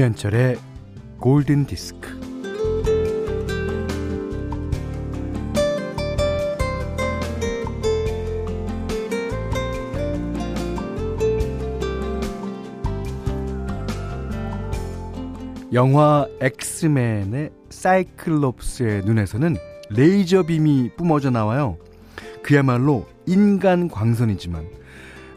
김현철의 골든 디스크. 영화 엑스맨의 사이클롭스의 눈에서는 레이저 빔이 뿜어져 나와요. 그야말로 인간 광선이지만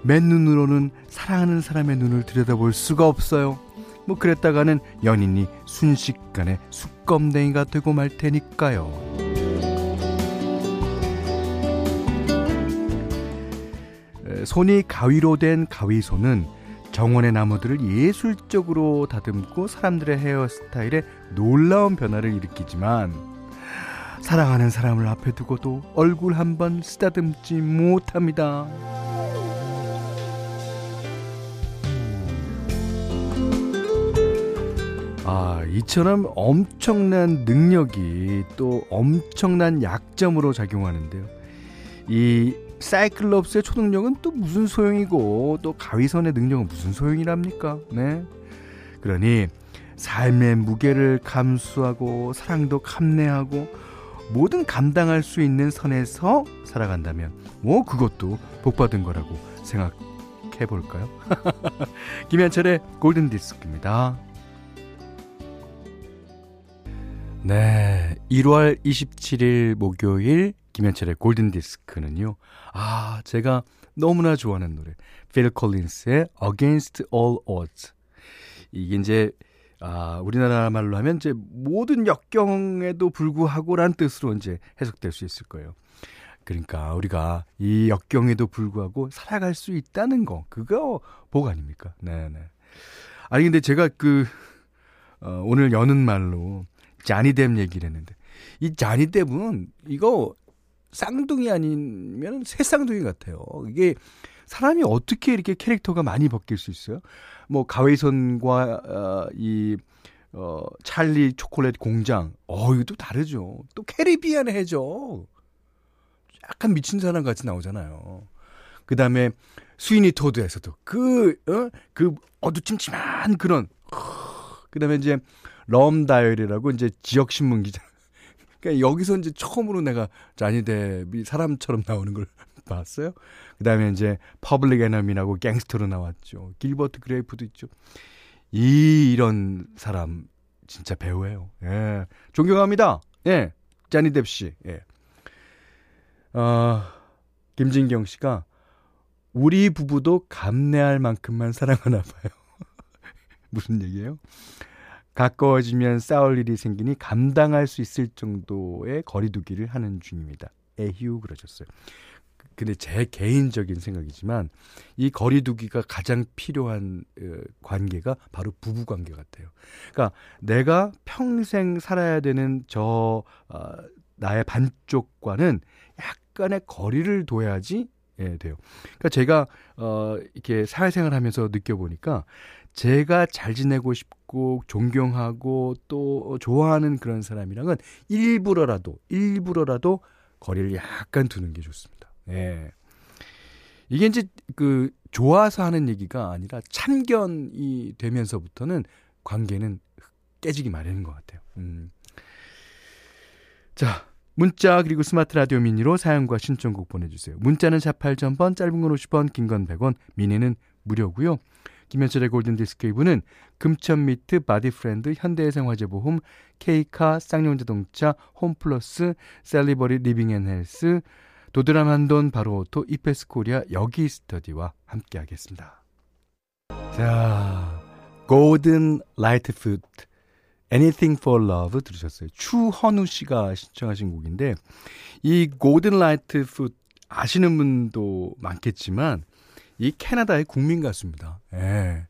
맨눈으로는 사랑하는 사람의 눈을 들여다볼 수가 없어요. 뭐 그랬다가는 연인이 순식간에 숙검댕이가 되고 말 테니까요. 손이 가위로 된 가위손은 정원의 나무들을 예술적으로 다듬고 사람들의 헤어스타일에 놀라운 변화를 일으키지만 사랑하는 사람을 앞에 두고도 얼굴 한번 쓰다듬지 못합니다. 아, 이처럼 엄청난 능력이 또 엄청난 약점으로 작용하는데요. 이 사이클럽스의 초능력은 또 무슨 소용이고 또 가위선의 능력은 무슨 소용이랍니까? 네. 그러니 삶의 무게를 감수하고 사랑도 감내하고 모든 감당할 수 있는 선에서 살아간다면 뭐 그것도 복받은 거라고 생각해 볼까요? 김현철의 골든 디스크입니다. 네. 1월 27일 목요일 김현철의 골든 디스크는요. 아, 제가 너무나 좋아하는 노래. 필 콜린스의 Against All Odds. 이게 이제 아, 우리나라 말로 하면 이제 모든 역경에도 불구하고란 뜻으로 이제 해석될 수 있을 거예요. 그러니까 우리가 이 역경에도 불구하고 살아갈 수 있다는 거 그거 복 아닙니까? 네, 네. 아니 근데 제가 그 어, 오늘 여는 말로 자니뎁 얘기를 했는데 이 자니뎁은 이거 쌍둥이 아니면 새 쌍둥이 같아요. 이게 사람이 어떻게 이렇게 캐릭터가 많이 바뀔 수 있어요? 뭐 가웨선과 어, 이 어, 찰리 초콜릿 공장, 어또 다르죠. 또 캐리비안 해죠. 약간 미친 사람 같이 나오잖아요. 그 다음에 스위니 토드에서도 그, 어? 그 어두침침한 그런, 그 다음에 이제 Rum Diary라고 이제 지역 신문 기자. 그러니까 여기서 이제 처음으로 내가 자니 뎁이 사람처럼 나오는 걸 봤어요. 그 다음에 이제 Public Enemy라고 갱스터로 나왔죠. 길버트 그레이프도 있죠. 이, 이런 사람 진짜 배우예요. 예. 존경합니다. 예. 자니 뎁 씨. 예. 어, 김진경 씨가 우리 부부도 감내할 만큼만 사랑하나 봐요. 무슨 얘기예요? 가까워지면 싸울 일이 생기니 감당할 수 있을 정도의 거리두기를 하는 중입니다. 에휴 그러셨어요. 근데 제 개인적인 생각이지만 이 거리두기가 가장 필요한 어, 관계가 바로 부부 관계 같아요. 그러니까 내가 평생 살아야 되는 저 어, 나의 반쪽과는 약간의 거리를 둬야지 예, 돼요. 그러니까 제가 어 이렇게 사회생활 하면서 느껴보니까 제가 잘 지내고 싶고 존경하고 또 좋아하는 그런 사람이랑은 일부러라도 일부러라도 거리를 약간 두는 게 좋습니다. 예. 이게 이제 그 좋아서 하는 얘기가 아니라 참견이 되면서부터는 관계는 깨지기 마련인 것 같아요. 음. 자, 문자 그리고 스마트 라디오 미니로 사연과 신청곡 보내주세요. 문자는 48,000번, 짧은 건 50원, 긴 건 100원, 미니는 무료고요. 김현철의 골든디스크 2부는 금천미트, 바디프렌드, 현대해상화재보험, 케이카, 쌍용자동차, 홈플러스, 셀리버리 리빙앤헬스, 도드람 한돈 바로오토, 이페스코리아, 여기스터디와 함께하겠습니다. 자, 고든 라이트풋 Anything for Love 들으셨어요. 추헌우 씨가 신청하신 곡인데 이 고든 라이트풋 아시는 분도 많겠지만 이 캐나다의 국민 가수입니다. 예.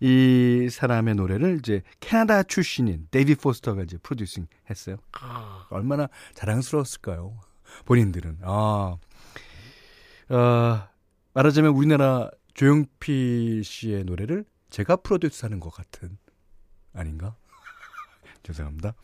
이 사람의 노래를 이제 캐나다 출신인 데이빗 포스터가 이제 producing 했어요. 아, 얼마나 자랑스러웠을까요? 본인들은. 아. 어, 말하자면 우리나라 조용필 씨의 노래를 제가 프로듀스 하는 것 같은 아닌가? 죄송합니다.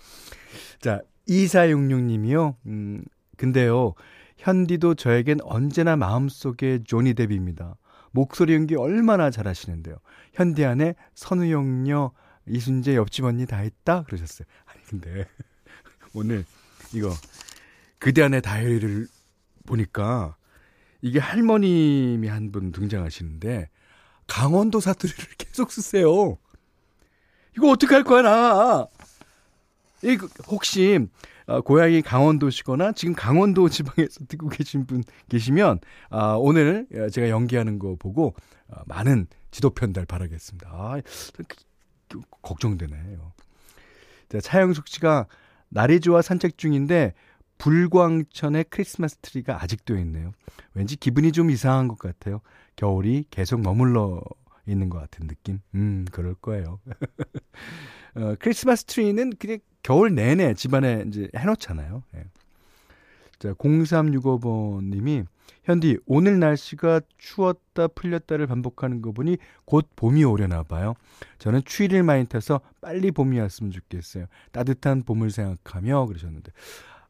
자, 2466님이요. 음, 근데요. 현디도 저에겐 언제나 마음속에 조니 뎁입니다. 목소리 연기 얼마나 잘하시는데요. 현디 안에 선우용녀 이순재 옆집 언니 다 했다? 그러셨어요. 아니, 근데 오늘 이거 그대 안의 다이어리를 보니까 이게 할머님이 한 분 등장하시는데 강원도 사투리를 계속 쓰세요. 이거 어떻게 할 거야, 나? 이 혹시 어, 고향이 강원도시거나 지금 강원도 지방에서 듣고 계신 분 계시면 아, 오늘 제가 연기하는 거 보고 어, 많은 지도 편달 바라겠습니다. 아, 그, 걱정되네요. 자, 차영숙 씨가 좋아 산책 중인데 불광천에 크리스마스 트리가 아직도 있네요. 왠지 기분이 좀 이상한 것 같아요. 겨울이 계속 머물러 있는 것 같은 느낌? 음, 그럴 거예요. 어, 크리스마스 트리는 그냥 겨울 내내 집안에 이제 해놓잖아요. 예. 자, 0365번님이 현디 오늘 날씨가 추웠다 풀렸다를 반복하는 거 보니 곧 봄이 오려나 봐요. 저는 추위를 많이 타서 빨리 봄이 왔으면 좋겠어요. 따뜻한 봄을 생각하며 그러셨는데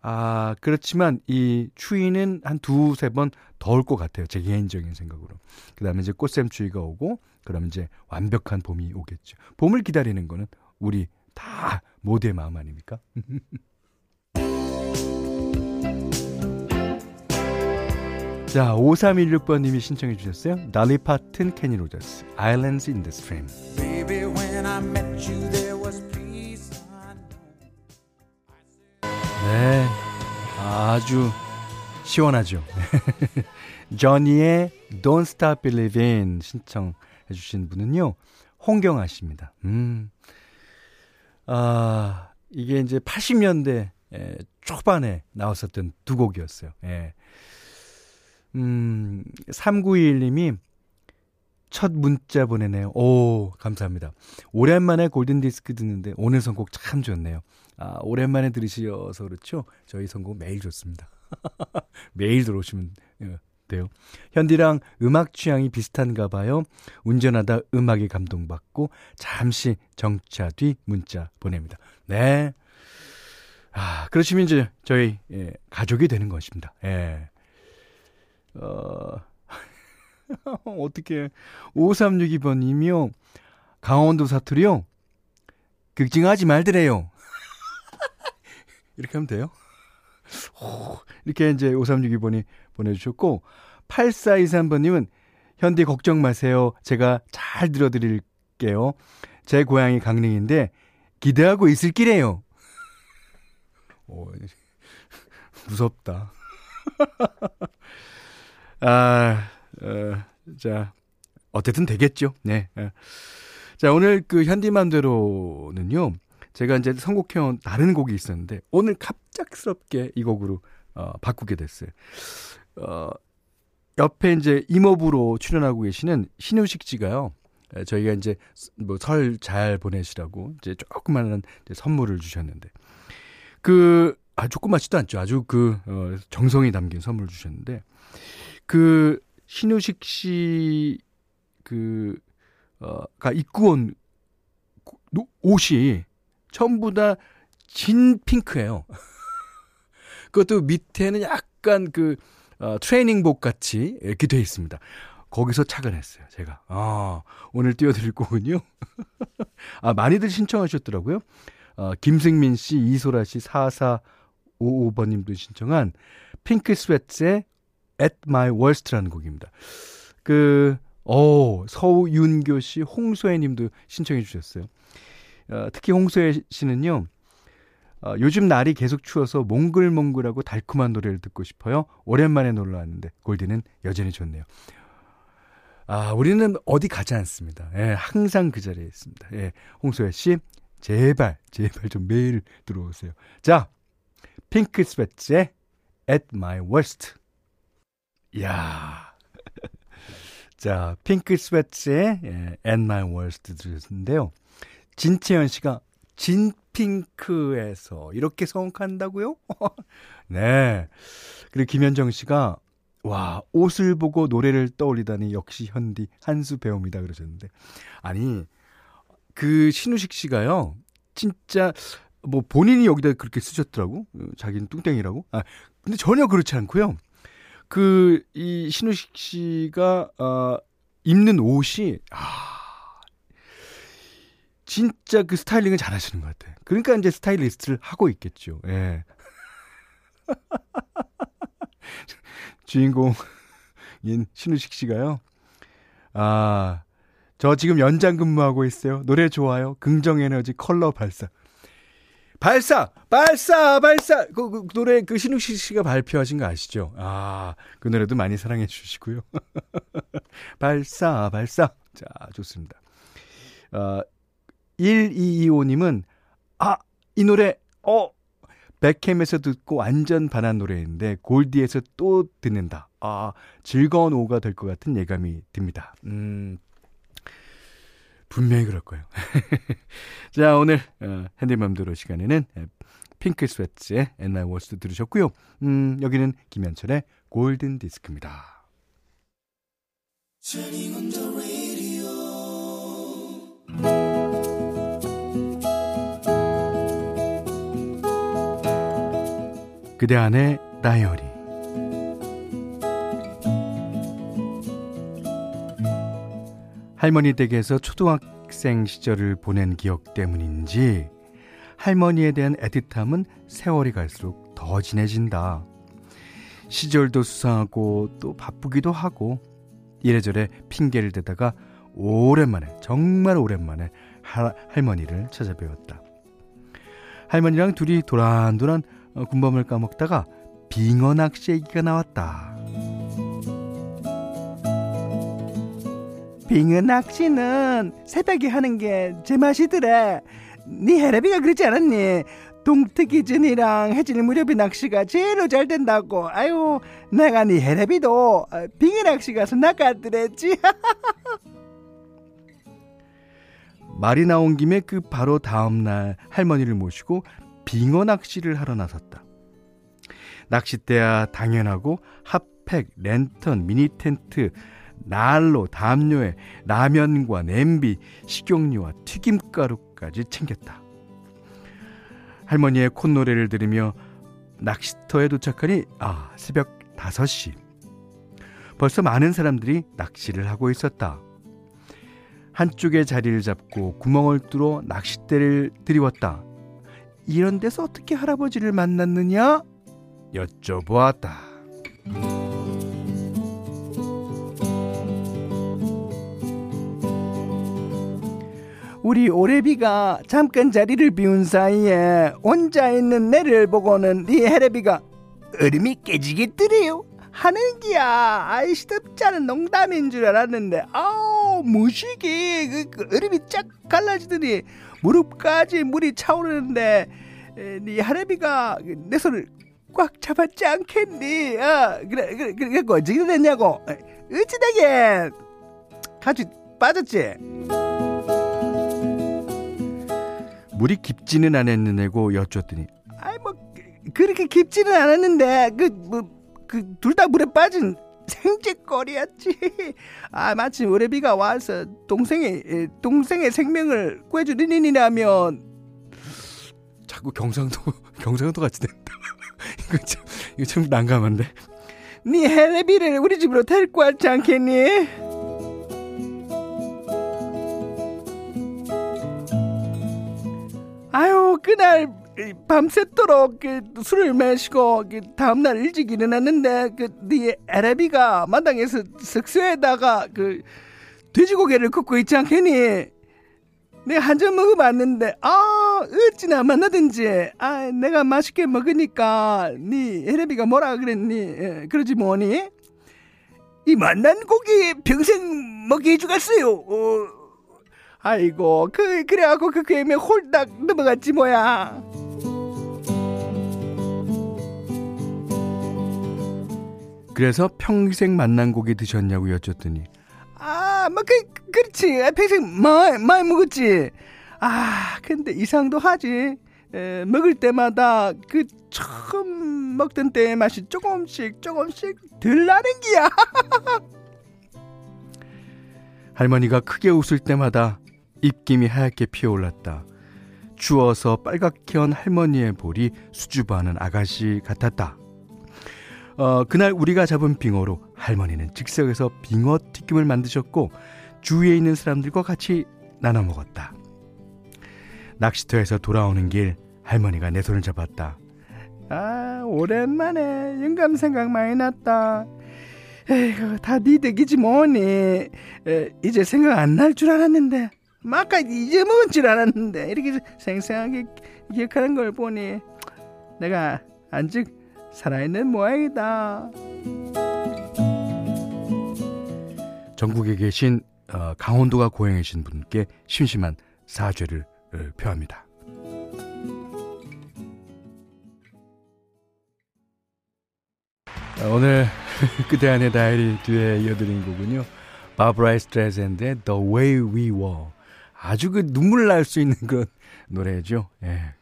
아 그렇지만 이 추위는 한 두세 번더올것 같아요. 제 개인적인 생각으로. 그다음에 이제 꽃샘 추위가 오고 그러면 이제 완벽한 봄이 오겠죠. 봄을 기다리는 거는 우리 다 모두의 마음 아닙니까? 자, 5316번님이 신청해 주셨어요. 달리 파튼, 케니 로저스, Islands in the Stream. Baby, 네, 아주 시원하죠. 저니의 Don't Stop Believing 신청해 주신 분은요, 홍경아 씨입니다. 음, 아, 이게 이제 80년대 초반에 나왔었던 두 곡이었어요. 예. 음, 3921님이 첫 문자 보내네요. 오, 감사합니다. 오랜만에 골든디스크 듣는데 오늘 선곡 참 좋네요. 아, 오랜만에 들으셔서 그렇죠? 저희 선곡 매일 좋습니다. 매일 들어오시면 예, 돼요. 현디랑 음악 취향이 비슷한가 봐요. 운전하다 음악에 감동받고 잠시 정차 뒤 문자 보냅니다. 네. 아, 그러시면 이제 저희 예, 가족이 되는 것입니다. 예. 어, 어떻게 5362번 님이요. 강원도 사투리요. 극징하지 말더래요. 이렇게 하면 돼요. 이렇게 이제 5362번이 보내주셨고, 8423번님은 현디 걱정 마세요. 제가 잘 들어드릴게요. 제 고향이 강릉인데 기대하고 있을 길에요. 오, 무섭다. 아, 어, 자, 어쨌든 되겠죠. 네. 어. 자, 오늘 그 현디맘대로는요. 제가 이제 선곡해온 다른 곡이 있었는데 오늘 갑작스럽게 이 곡으로 어, 바꾸게 됐어요. 어, 옆에 이제 이모부로 출연하고 계시는 신우식 씨가요. 저희가 이제 뭐 설 잘 보내시라고 이제 조그마한 이제 선물을 주셨는데 그 아, 조그맣지도 않죠. 아주 그 어, 정성이 담긴 선물을 주셨는데 그 신우식 씨 그, 어, 가 입고 온 옷이 전부 다 진 핑크예요. 그것도 밑에는 약간 그, 어, 트레이닝복 같이 이렇게 돼 있습니다. 거기서 착안했어요, 제가. 아, 오늘 띄워드릴 곡은요. 아, 많이들 신청하셨더라고요. 어, 김승민 씨, 이소라 씨, 4455번님도 신청한 핑크 스웨트의 At My Worst라는 곡입니다. 그, 어, 서윤교 씨, 홍소혜 님도 신청해 주셨어요. 어, 특히 홍소혜 씨는요, 어, 요즘 날이 계속 추워서 몽글몽글하고 달콤한 노래를 듣고 싶어요. 오랜만에 놀러 왔는데 골디는 여전히 좋네요. 아, 우리는 어디 가지 않습니다. 예, 항상 그 자리에 있습니다. 예, 홍소혜 씨, 제발, 제발 좀 매일 들어오세요. 자, 핑크 스웨트의 At My Worst. 야 자, 핑크 스웨츠의 예, At My Worst 들으셨는데요. 진채연 씨가 진핑크에서 이렇게 성공한다고요? 네. 그리고 김현정 씨가 와, 옷을 보고 노래를 떠올리다니 역시 현디 한수 배웁니다 그러셨는데. 아니, 그 신우식 씨가요. 진짜 뭐 본인이 여기다 그렇게 쓰셨더라고. 자기는 뚱땡이라고. 아, 근데 전혀 그렇지 않고요. 그, 이 신우식 씨가, 어, 입는 옷이, 아, 진짜 그 스타일링을 잘 하시는 것 같아요. 그러니까 이제 스타일리스트를 하고 있겠죠. 예. 주인공인 신우식 씨가요. 아, 저 지금 연장 근무하고 있어요. 노래 좋아요. 긍정 에너지 컬러 발사. 발사! 발사! 발사! 그, 그 노래 그 신우식 씨가 발표하신 거 아시죠? 아, 그 노래도 많이 사랑해 주시고요. 발사, 발사. 자, 좋습니다. 어, 1225님은, 아, 이 노래, 어, 백캠에서 듣고 완전 반한 노래인데, 골디에서 또 듣는다. 아, 즐거운 오후가 될 것 같은 예감이 듭니다. 음, 분명히 그럴 거예요. 자, 오늘 어, 현디 맘대로 시간에는 핑크 스웨트의 엔나이 워스도 들으셨고요. 음, 여기는 김현철의 골든 디스크입니다. 그대 안의 다이어리 할머니 댁에서 초등학생 시절을 보낸 기억 때문인지 할머니에 대한 애틋함은 세월이 갈수록 더 진해진다. 시절도 수상하고 또 바쁘기도 하고 이래저래 핑계를 대다가 오랜만에 정말 오랜만에 할, 할머니를 찾아뵈었다. 할머니랑 둘이 도란도란 어, 군밤을 까먹다가 빙어 낚시 얘기가 나왔다. 빙어 낚시는 새벽에 하는 게 제맛이더래. 네 해레비가 그러지 않았니? 동트기 전이랑 해질 무렵에 낚시가 제일로 잘 된다고. 아유, 내가 네 해레비도 어, 빙어 낚시 가서 낚았더랬지. 말이 나온 김에 그 바로 다음 날 할머니를 모시고 빙어 낚시를 하러 나섰다. 낚싯대야 당연하고 핫팩, 랜턴, 미니 텐트, 난로, 담요에 라면과 냄비, 식용유와 튀김가루까지 챙겼다. 할머니의 콧노래를 들으며 낚시터에 도착하니 아 새벽 5시. 벌써 많은 사람들이 낚시를 하고 있었다. 한쪽에 자리를 잡고 구멍을 뚫어 낚싯대를 들이웠다. 이런 데서 어떻게 할아버지를 만났느냐? 여쭤보았다. 우리 오래비가 잠깐 자리를 비운 사이에 혼자 있는 내를 보고는 네 해레비가 얼음이 깨지겠더래요 하는 기야 아이 시덥잖은 농담인 줄 알았는데 아우 무식이 그, 그 얼음이 쫙 갈라지더니 무릎까지 물이 차오르는데 에, 네 하레비가 내 손을 꽉 잡았지 않겠니? 어, 그래, 그래, 그래, 그래, 어떻게 됐냐고. 어찌되게 가지 빠졌지? 물이 깊지는 않았는데고 여쭈었더니 아이 뭐 그렇게 깊지는 않았는데 그 뭐 그 둘 다 물에 빠진 생쥐거리였지. 아 마침 의뢰비가 와서 동생의 동생의 생명을 구해주는 인이라면 자꾸 경상도 경상도 같이 된다. 이거 참 이거 참 난감한데. 네 해레비를 우리 집으로 데리고 왔지 않겠니? 아유 그날 밤새도록 그 술을 마시고 그 다음날 일찍 일어났는데 그네 에레비가 마당에서 석쇠에다가 그 돼지고기를 굽고 있지 않겠니? 내가 한잔 먹어봤는데 아 어찌나 만나든지 아 내가 맛있게 먹으니까 네 에레비가 뭐라 그랬니? 예, 그러지 뭐니? 이 만난 고기 평생 먹게 해주겠어요. 어. 아이고 그 그래갖고 그 괴임에 홀딱 넘어갔지 뭐야. 그래서 평생 만난 고기 드셨냐고 여쭸더니 아 뭐 그 그렇지 평생 많이 많이 먹었지. 아 근데 이상도 하지. 에, 먹을 때마다 그 처음 먹던 때의 맛이 조금씩 조금씩 덜 나는 기야. 할머니가 크게 웃을 때마다 입김이 하얗게 피어올랐다. 추워서 빨갛게 한 할머니의 볼이 수줍어하는 아가씨 같았다. 어, 그날 우리가 잡은 빙어로 할머니는 즉석에서 빙어 튀김을 만드셨고 주위에 있는 사람들과 같이 나눠 먹었다. 낚시터에서 돌아오는 길 할머니가 내 손을 잡았다. 아, 오랜만에 영감 생각 많이 났다. 에이구, 다네 덕이지 뭐니. 에, 이제 생각 안 날 줄 알았는데. 아까 잊어먹은 줄 알았는데. 이렇게 생생하게 기억하는 걸 보니. 내가 안직 살아있는 모양이다. 전국에 계신 어, 강원도가 고향이신 분께 심심한 사죄를 어, 표합니다. 오늘 그대 안의 다이리 뒤에 이어드린 곡은요. 바브라이 스트레젠드의 The Way We Were. 아주 그 눈물 날 수 있는 그런 노래죠. 예.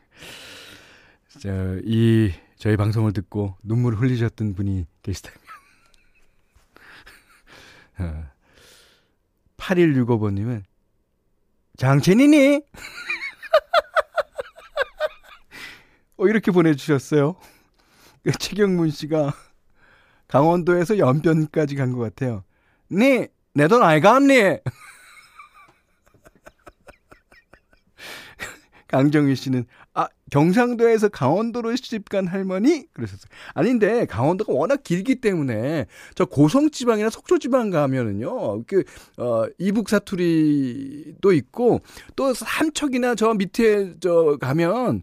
저, 이, 저희 방송을 듣고 눈물 흘리셨던 분이 계시다면. 어, 8165번님은, 장첸이니? 어, 이렇게 보내주셨어요. 그 최경문 씨가 강원도에서 연변까지 간 것 같아요. 네, 내돈 알감니? 강정희 씨는 아 경상도에서 강원도로 시집간 할머니 그러셨어요. 아닌데 강원도가 워낙 길기 때문에 저 고성 지방이나 속초 지방 가면은요 그 어 이북 사투리도 있고 또 삼척이나 저 밑에 저 가면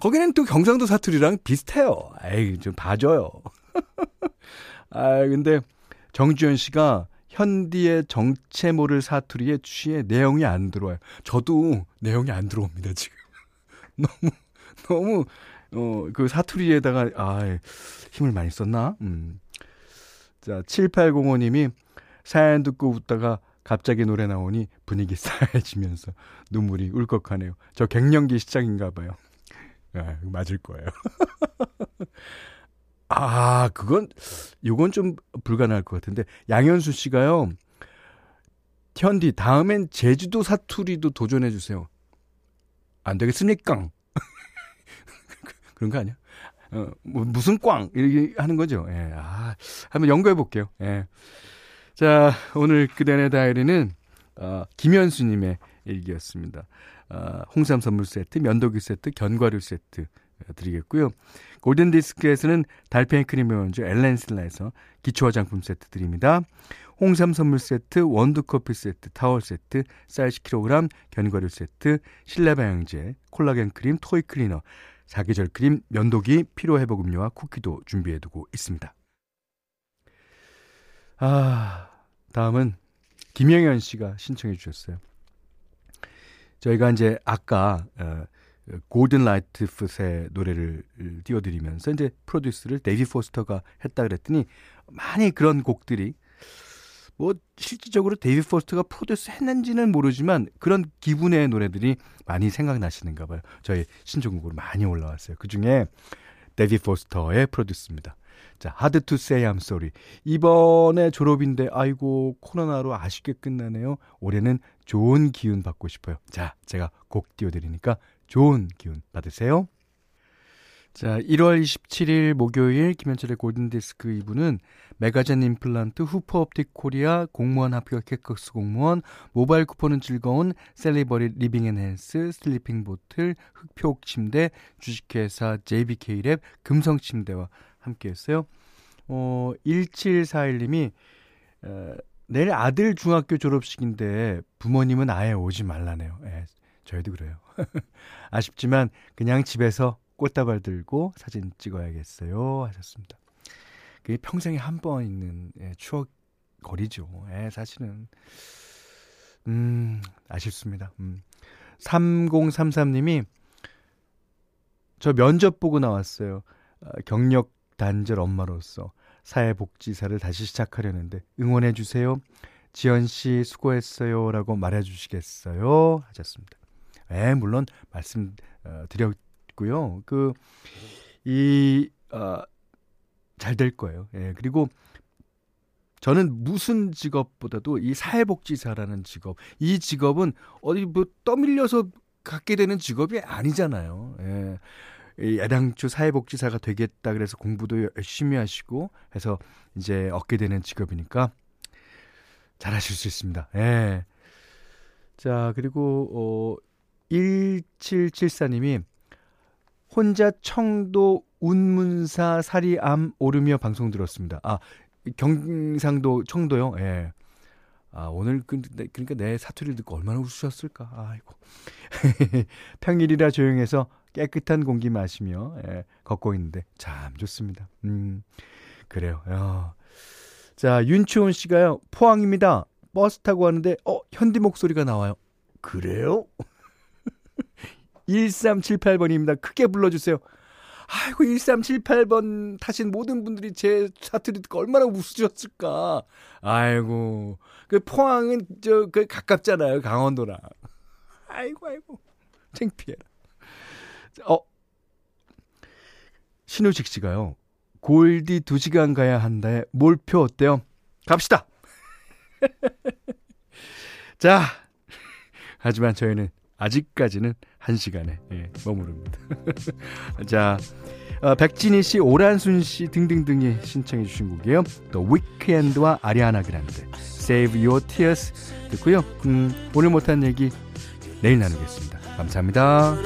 거기는 또 경상도 사투리랑 비슷해요. 에이 좀 봐줘요. 아 근데 정주현 씨가 현디의 정체 모를 사투리에 취해 내용이 안 들어와요. 저도 내용이 안 들어옵니다, 지금. 너무, 너무, 어, 그 사투리에다가, 아, 힘을 많이 썼나? 음. 자, 7805님이 사연 듣고 웃다가 갑자기 노래 나오니 분위기 싸해지면서 눈물이 울컥하네요. 저 갱년기 시작인가 봐요. 아, 맞을 거예요. 아, 그건, 요건 좀 불가능할 것 같은데, 양현수 씨가요, 현디, 다음엔 제주도 사투리도 도전해주세요. 안 되겠습니까? 그런 거 아니야? 어, 뭐, 무슨 꽝! 이렇게 하는 거죠. 예, 아, 한번 연구해 볼게요. 예. 자, 오늘 그대의 다이어리는, 어, 김현수 님의 일기였습니다. 어, 홍삼 선물 세트, 면도기 세트, 견과류 세트 드리겠고요. 골든 디스크에서는 달팽이 크림 원주 엘렌슬라에서 기초 화장품 세트 드립니다. 홍삼 선물 세트, 원두 커피 세트, 타월 세트, 쌀 10kg, 견과류 세트, 실내 방향제, 콜라겐 크림, toy cleaner, 사계절 크림, 면도기, 피로 회복 음료와 쿠키도 준비해 두고 있습니다. 아, 다음은 김영현 씨가 신청해 주셨어요. 저희가 이제 아까 어, 고든 라이트풋의 노래를 띄워드리면서 이제 produce를 데이빗 포스터가 했다 그랬더니 많이 그런 곡들이 뭐 실질적으로 데이빗 포스터가 produce 했는지는 모르지만 그런 기분의 노래들이 많이 생각나시는가 봐요. 저희 신청곡으로 많이 올라왔어요. 그 중에 데이빗 포스터의 produce입니다. 자, Hard to Say I'm Sorry. 이번에 졸업인데 아이고 코로나로 아쉽게 끝나네요. 올해는 좋은 기운 받고 싶어요. 자, 제가 곡 띄워 드리니까 좋은 기운 받으세요. 자, 1월 27일 목요일 김현철의 골든디스크 2부는 메가젠 임플란트, 후퍼옵틱 코리아, 공무원 합격 해커스 공무원, 모바일 쿠폰은 즐거운 셀리버리 리빙 앤 헬스, 슬리핑 보틀, 흑표 침대, 주식회사 JBK랩, 금성 침대와 함께 했어요. 어, 1741님이 어, 내일 아들 중학교 졸업식인데 부모님은 아예 오지 말라네요. 예, 저희도 그래요. 아쉽지만 그냥 집에서 꽃다발 들고 사진 찍어야겠어요. 하셨습니다. 그게 평생에 한 번 있는 예, 추억 거리죠. 예, 사실은. 음, 아쉽습니다. 음. 3033님이 저 면접 보고 나왔어요. 어, 경력 단절 엄마로서 사회복지사를 다시 시작하려는데 응원해 주세요. 지연 씨 수고했어요라고 말해 주시겠어요? 하셨습니다. 예, 물론 말씀 어, 드렸 고요. 그 이 어, 잘 될 거예요. 예, 그리고 저는 무슨 직업보다도 이 사회복지사라는 직업, 이 직업은 어디 뭐 떠밀려서 갖게 되는 직업이 아니잖아요. 예. 이 애당초 사회복지사가 되겠다 그래서 공부도 열심히 하시고 해서 이제 얻게 되는 직업이니까 잘하실 수 있습니다. 예. 자, 그리고 어 1774님이 혼자 청도 운문사 사리암 오르며 방송 들었습니다. 아, 경상도 청도요? 예. 아, 오늘, 그, 그러니까 내 사투리를 듣고 얼마나 웃으셨을까? 아이고. 평일이라 조용해서 깨끗한 공기 마시며, 예, 걷고 있는데, 참 좋습니다. 음, 그래요. 야. 자, 윤치원 씨가요, 포항입니다. 버스 타고 가는데, 어, 현디 목소리가 나와요. 그래요? 1378번입니다. 크게 불러주세요. 아이고 1378번 타신 모든 분들이 제 사투리 듣고 얼마나 웃으셨을까. 아이고 그 포항은 저 그 가깝잖아요 강원도랑. 아이고 아이고 창피해라. 어 신우식 씨가요. 골디 2 시간 가야 한다에 몰표 어때요? 갑시다. 자 하지만 저희는 아직까지는 한 시간에 예, 머무릅니다. 자, 어, 백진희 씨, 오란순 씨 등등등이 신청해 주신 곡이에요. 또 위크엔드와 아리아나 그란데 Save Your Tears 듣고요. 음, 오늘 못한 얘기 내일 나누겠습니다. 감사합니다.